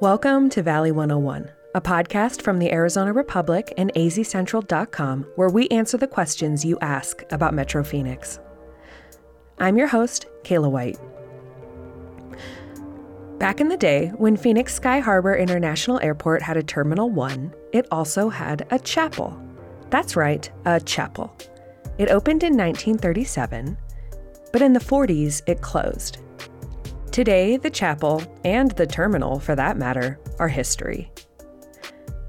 Welcome to Valley 101, a podcast from the Arizona Republic and azcentral.com where we answer the questions you ask about Metro Phoenix. I'm your host, Kayla White. Back in the day, when Phoenix Sky Harbor International Airport had a Terminal 1, it also had a chapel. That's right, a chapel. It opened in 1937, but in the 40s it closed. Today, the chapel, and the terminal for that matter, are history.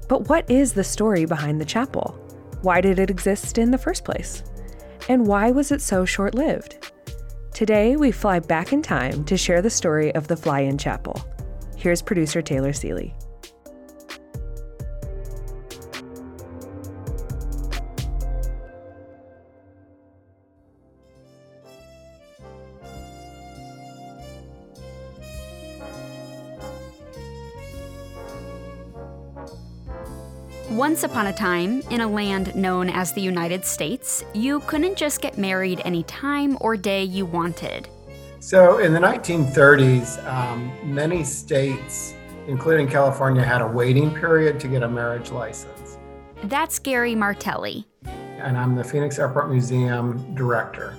But what is the story behind the chapel? Why did it exist in the first place? And why was it so short lived? Today, we fly back in time to share the story of the Fly In Chapel. Here's producer Taylor Seeley. Once upon a time, in a land known as the United States, you couldn't just get married any time or day you wanted. So, in the 1930s, um, many states, including California, had a waiting period to get a marriage license. That's Gary Martelli. And I'm the Phoenix Airport Museum director.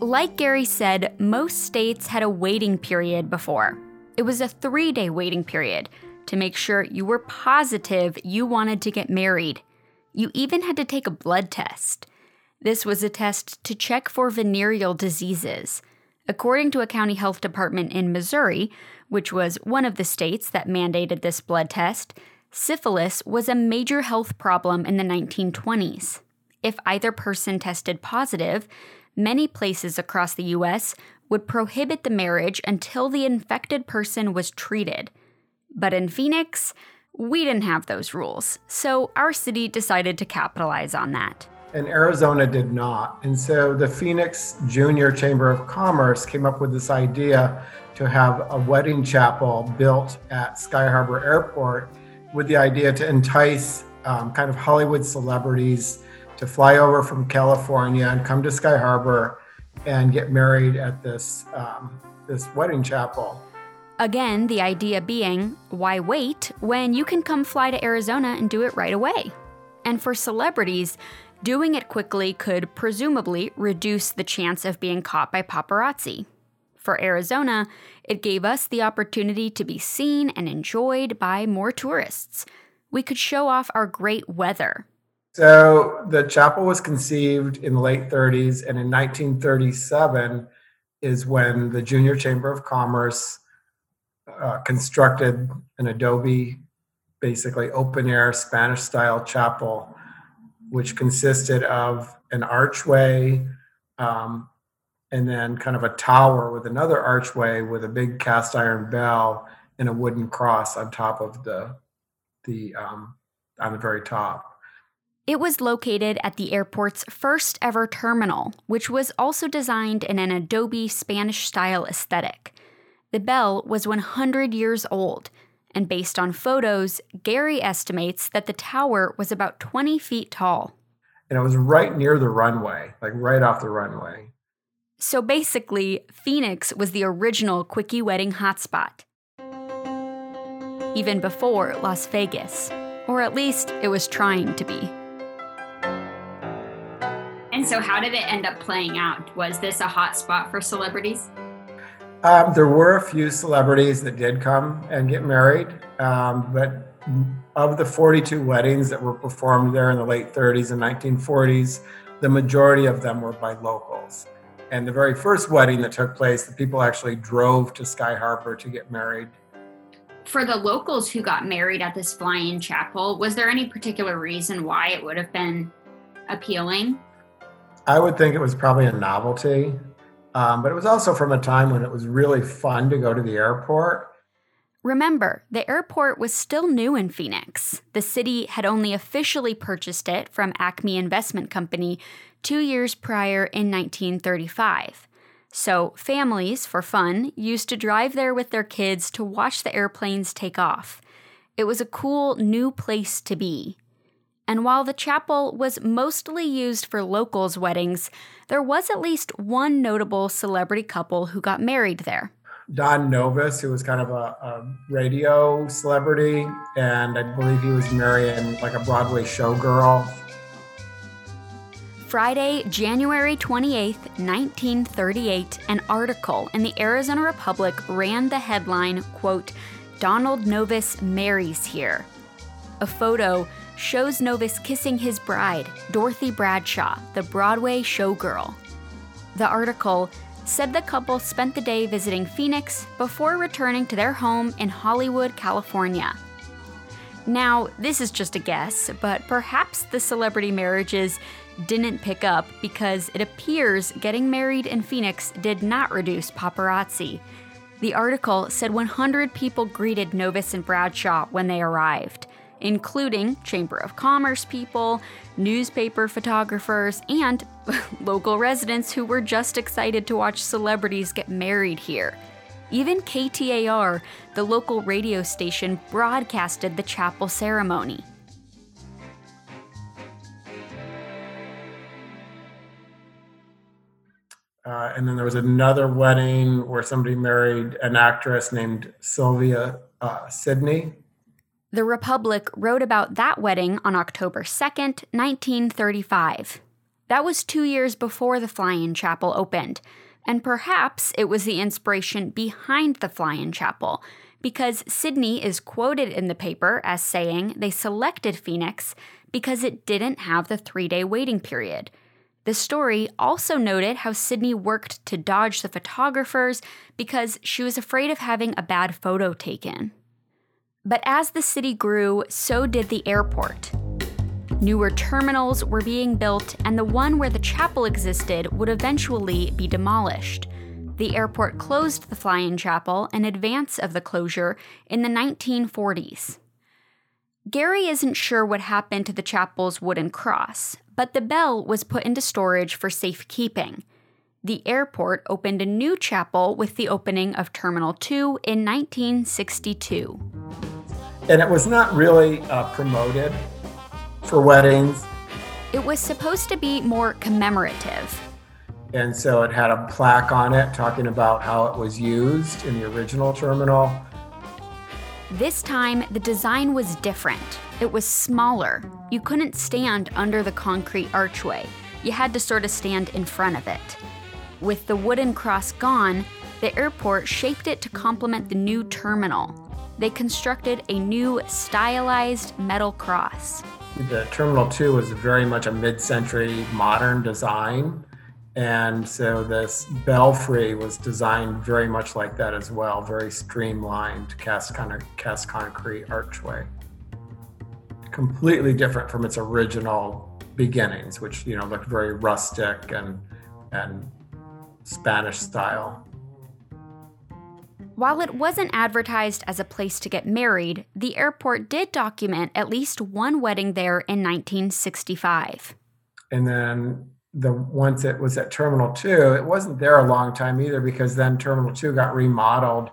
Like Gary said, most states had a waiting period before. It was a three day waiting period to make sure you were positive you wanted to get married. You even had to take a blood test. This was a test to check for venereal diseases. According to a county health department in Missouri, which was one of the states that mandated this blood test, syphilis was a major health problem in the 1920s. If either person tested positive, many places across the U.S. would prohibit the marriage until the infected person was treated. But in Phoenix, we didn't have those rules, so our city decided to capitalize on that. And Arizona did not. And so the Phoenix Junior Chamber of Commerce came up with this idea to have a wedding chapel built at Sky Harbor Airport with the idea to entice um, kind of Hollywood celebrities to fly over from California and come to Sky Harbor and get married at this, um, this wedding chapel. Again, the idea being why wait when you can come fly to Arizona and do it right away? And for celebrities, doing it quickly could presumably reduce the chance of being caught by paparazzi. For Arizona, it gave us the opportunity to be seen and enjoyed by more tourists. We could show off our great weather. So the chapel was conceived in the late 30s, and in 1937 is when the Junior Chamber of Commerce uh, constructed an adobe, basically open air Spanish style chapel, which consisted of an archway um, and then kind of a tower with another archway with a big cast iron bell and a wooden cross on top of the the um, on the very top. It was located at the airport's first ever terminal, which was also designed in an Adobe Spanish style aesthetic. The bell was 100 years old, and based on photos, Gary estimates that the tower was about 20 feet tall. And it was right near the runway, like right off the runway. So basically, Phoenix was the original quickie wedding hotspot. Even before Las Vegas, or at least it was trying to be. And so, how did it end up playing out? Was this a hotspot for celebrities? Um, there were a few celebrities that did come and get married, um, but of the 42 weddings that were performed there in the late 30s and 1940s, the majority of them were by locals. And the very first wedding that took place, the people actually drove to Sky Harbor to get married. For the locals who got married at this Fly In chapel, was there any particular reason why it would have been appealing? I would think it was probably a novelty. Um, but it was also from a time when it was really fun to go to the airport. Remember, the airport was still new in Phoenix. The city had only officially purchased it from Acme Investment Company two years prior in 1935. So, families, for fun, used to drive there with their kids to watch the airplanes take off. It was a cool new place to be. And while the chapel was mostly used for locals' weddings, there was at least one notable celebrity couple who got married there. Don Novis, who was kind of a, a, radio celebrity, and I believe he was marrying like a Broadway showgirl. Friday, January 28, 1938, an article in the Arizona Republic ran the headline, quote, Donald Novis marries here. A photo shows Novis kissing his bride, Dorothy Bradshaw, the Broadway showgirl. The article said the couple spent the day visiting Phoenix before returning to their home in Hollywood, California. Now, this is just a guess, but perhaps the celebrity marriages didn't pick up because it appears getting married in Phoenix did not reduce paparazzi. The article said 100 people greeted Novis and Bradshaw when they arrived including Chamber of Commerce people, newspaper photographers, and local residents who were just excited to watch celebrities get married here. Even KTAR, the local radio station, broadcasted the chapel ceremony. Uh, and then there was another wedding where somebody married an actress named Sylvia uh, Sidney. The Republic wrote about that wedding on October 2nd, 1935. That was two years before the Fly In Chapel opened, and perhaps it was the inspiration behind the Fly In Chapel, because Sidney is quoted in the paper as saying they selected Phoenix because it didn't have the three day waiting period. The story also noted how Sidney worked to dodge the photographers because she was afraid of having a bad photo taken. But as the city grew, so did the airport. Newer terminals were being built, and the one where the chapel existed would eventually be demolished. The airport closed the fly in chapel in advance of the closure in the 1940s. Gary isn't sure what happened to the chapel's wooden cross, but the bell was put into storage for safekeeping. The airport opened a new chapel with the opening of Terminal 2 in 1962 and it was not really uh, promoted for weddings. It was supposed to be more commemorative. And so it had a plaque on it talking about how it was used in the original terminal. This time, the design was different. It was smaller. You couldn't stand under the concrete archway, you had to sort of stand in front of it. With the wooden cross gone, the airport shaped it to complement the new terminal they constructed a new stylized metal cross. The Terminal 2 was very much a mid century modern design. And so this belfry was designed very much like that as well, very streamlined, cast of cast concrete archway. Completely different from its original beginnings, which you know looked very rustic and and Spanish style. While it wasn't advertised as a place to get married, the airport did document at least one wedding there in 1965. And then the once it was at Terminal 2, it wasn't there a long time either because then Terminal 2 got remodeled.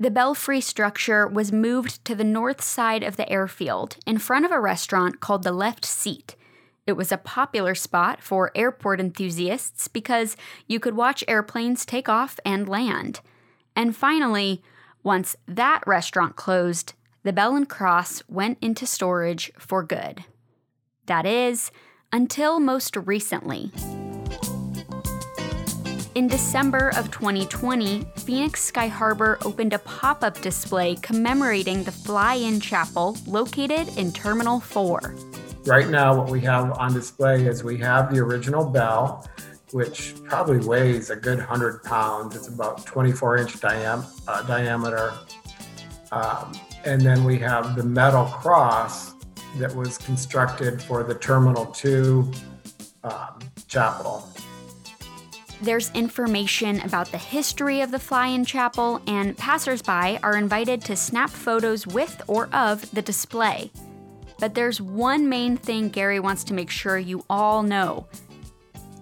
The belfry structure was moved to the north side of the airfield in front of a restaurant called the Left Seat. It was a popular spot for airport enthusiasts because you could watch airplanes take off and land. And finally, once that restaurant closed, the Bell and Cross went into storage for good. That is, until most recently. In December of 2020, Phoenix Sky Harbor opened a pop up display commemorating the Fly In Chapel located in Terminal 4. Right now, what we have on display is we have the original bell, which probably weighs a good 100 pounds. It's about 24 inch diam- uh, diameter. Um, and then we have the metal cross that was constructed for the Terminal 2 um, chapel. There's information about the history of the Fly In Chapel, and passersby are invited to snap photos with or of the display. But there's one main thing Gary wants to make sure you all know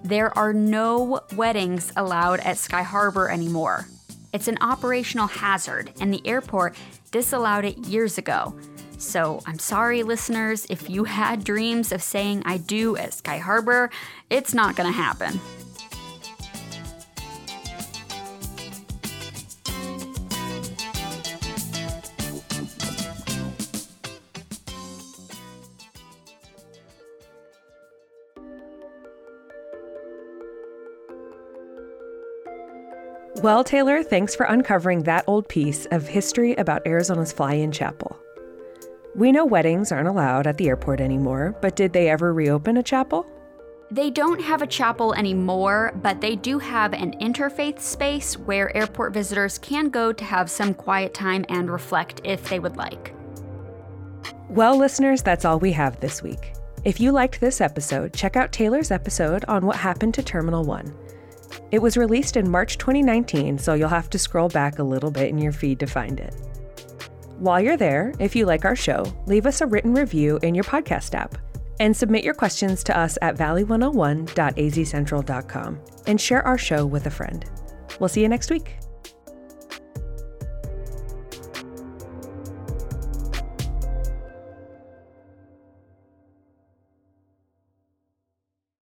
there are no weddings allowed at Sky Harbor anymore. It's an operational hazard, and the airport disallowed it years ago. So I'm sorry, listeners, if you had dreams of saying I do at Sky Harbor, it's not gonna happen. Well, Taylor, thanks for uncovering that old piece of history about Arizona's fly in chapel. We know weddings aren't allowed at the airport anymore, but did they ever reopen a chapel? They don't have a chapel anymore, but they do have an interfaith space where airport visitors can go to have some quiet time and reflect if they would like. Well, listeners, that's all we have this week. If you liked this episode, check out Taylor's episode on what happened to Terminal 1. It was released in March 2019, so you'll have to scroll back a little bit in your feed to find it. While you're there, if you like our show, leave us a written review in your podcast app and submit your questions to us at valley101.azcentral.com and share our show with a friend. We'll see you next week.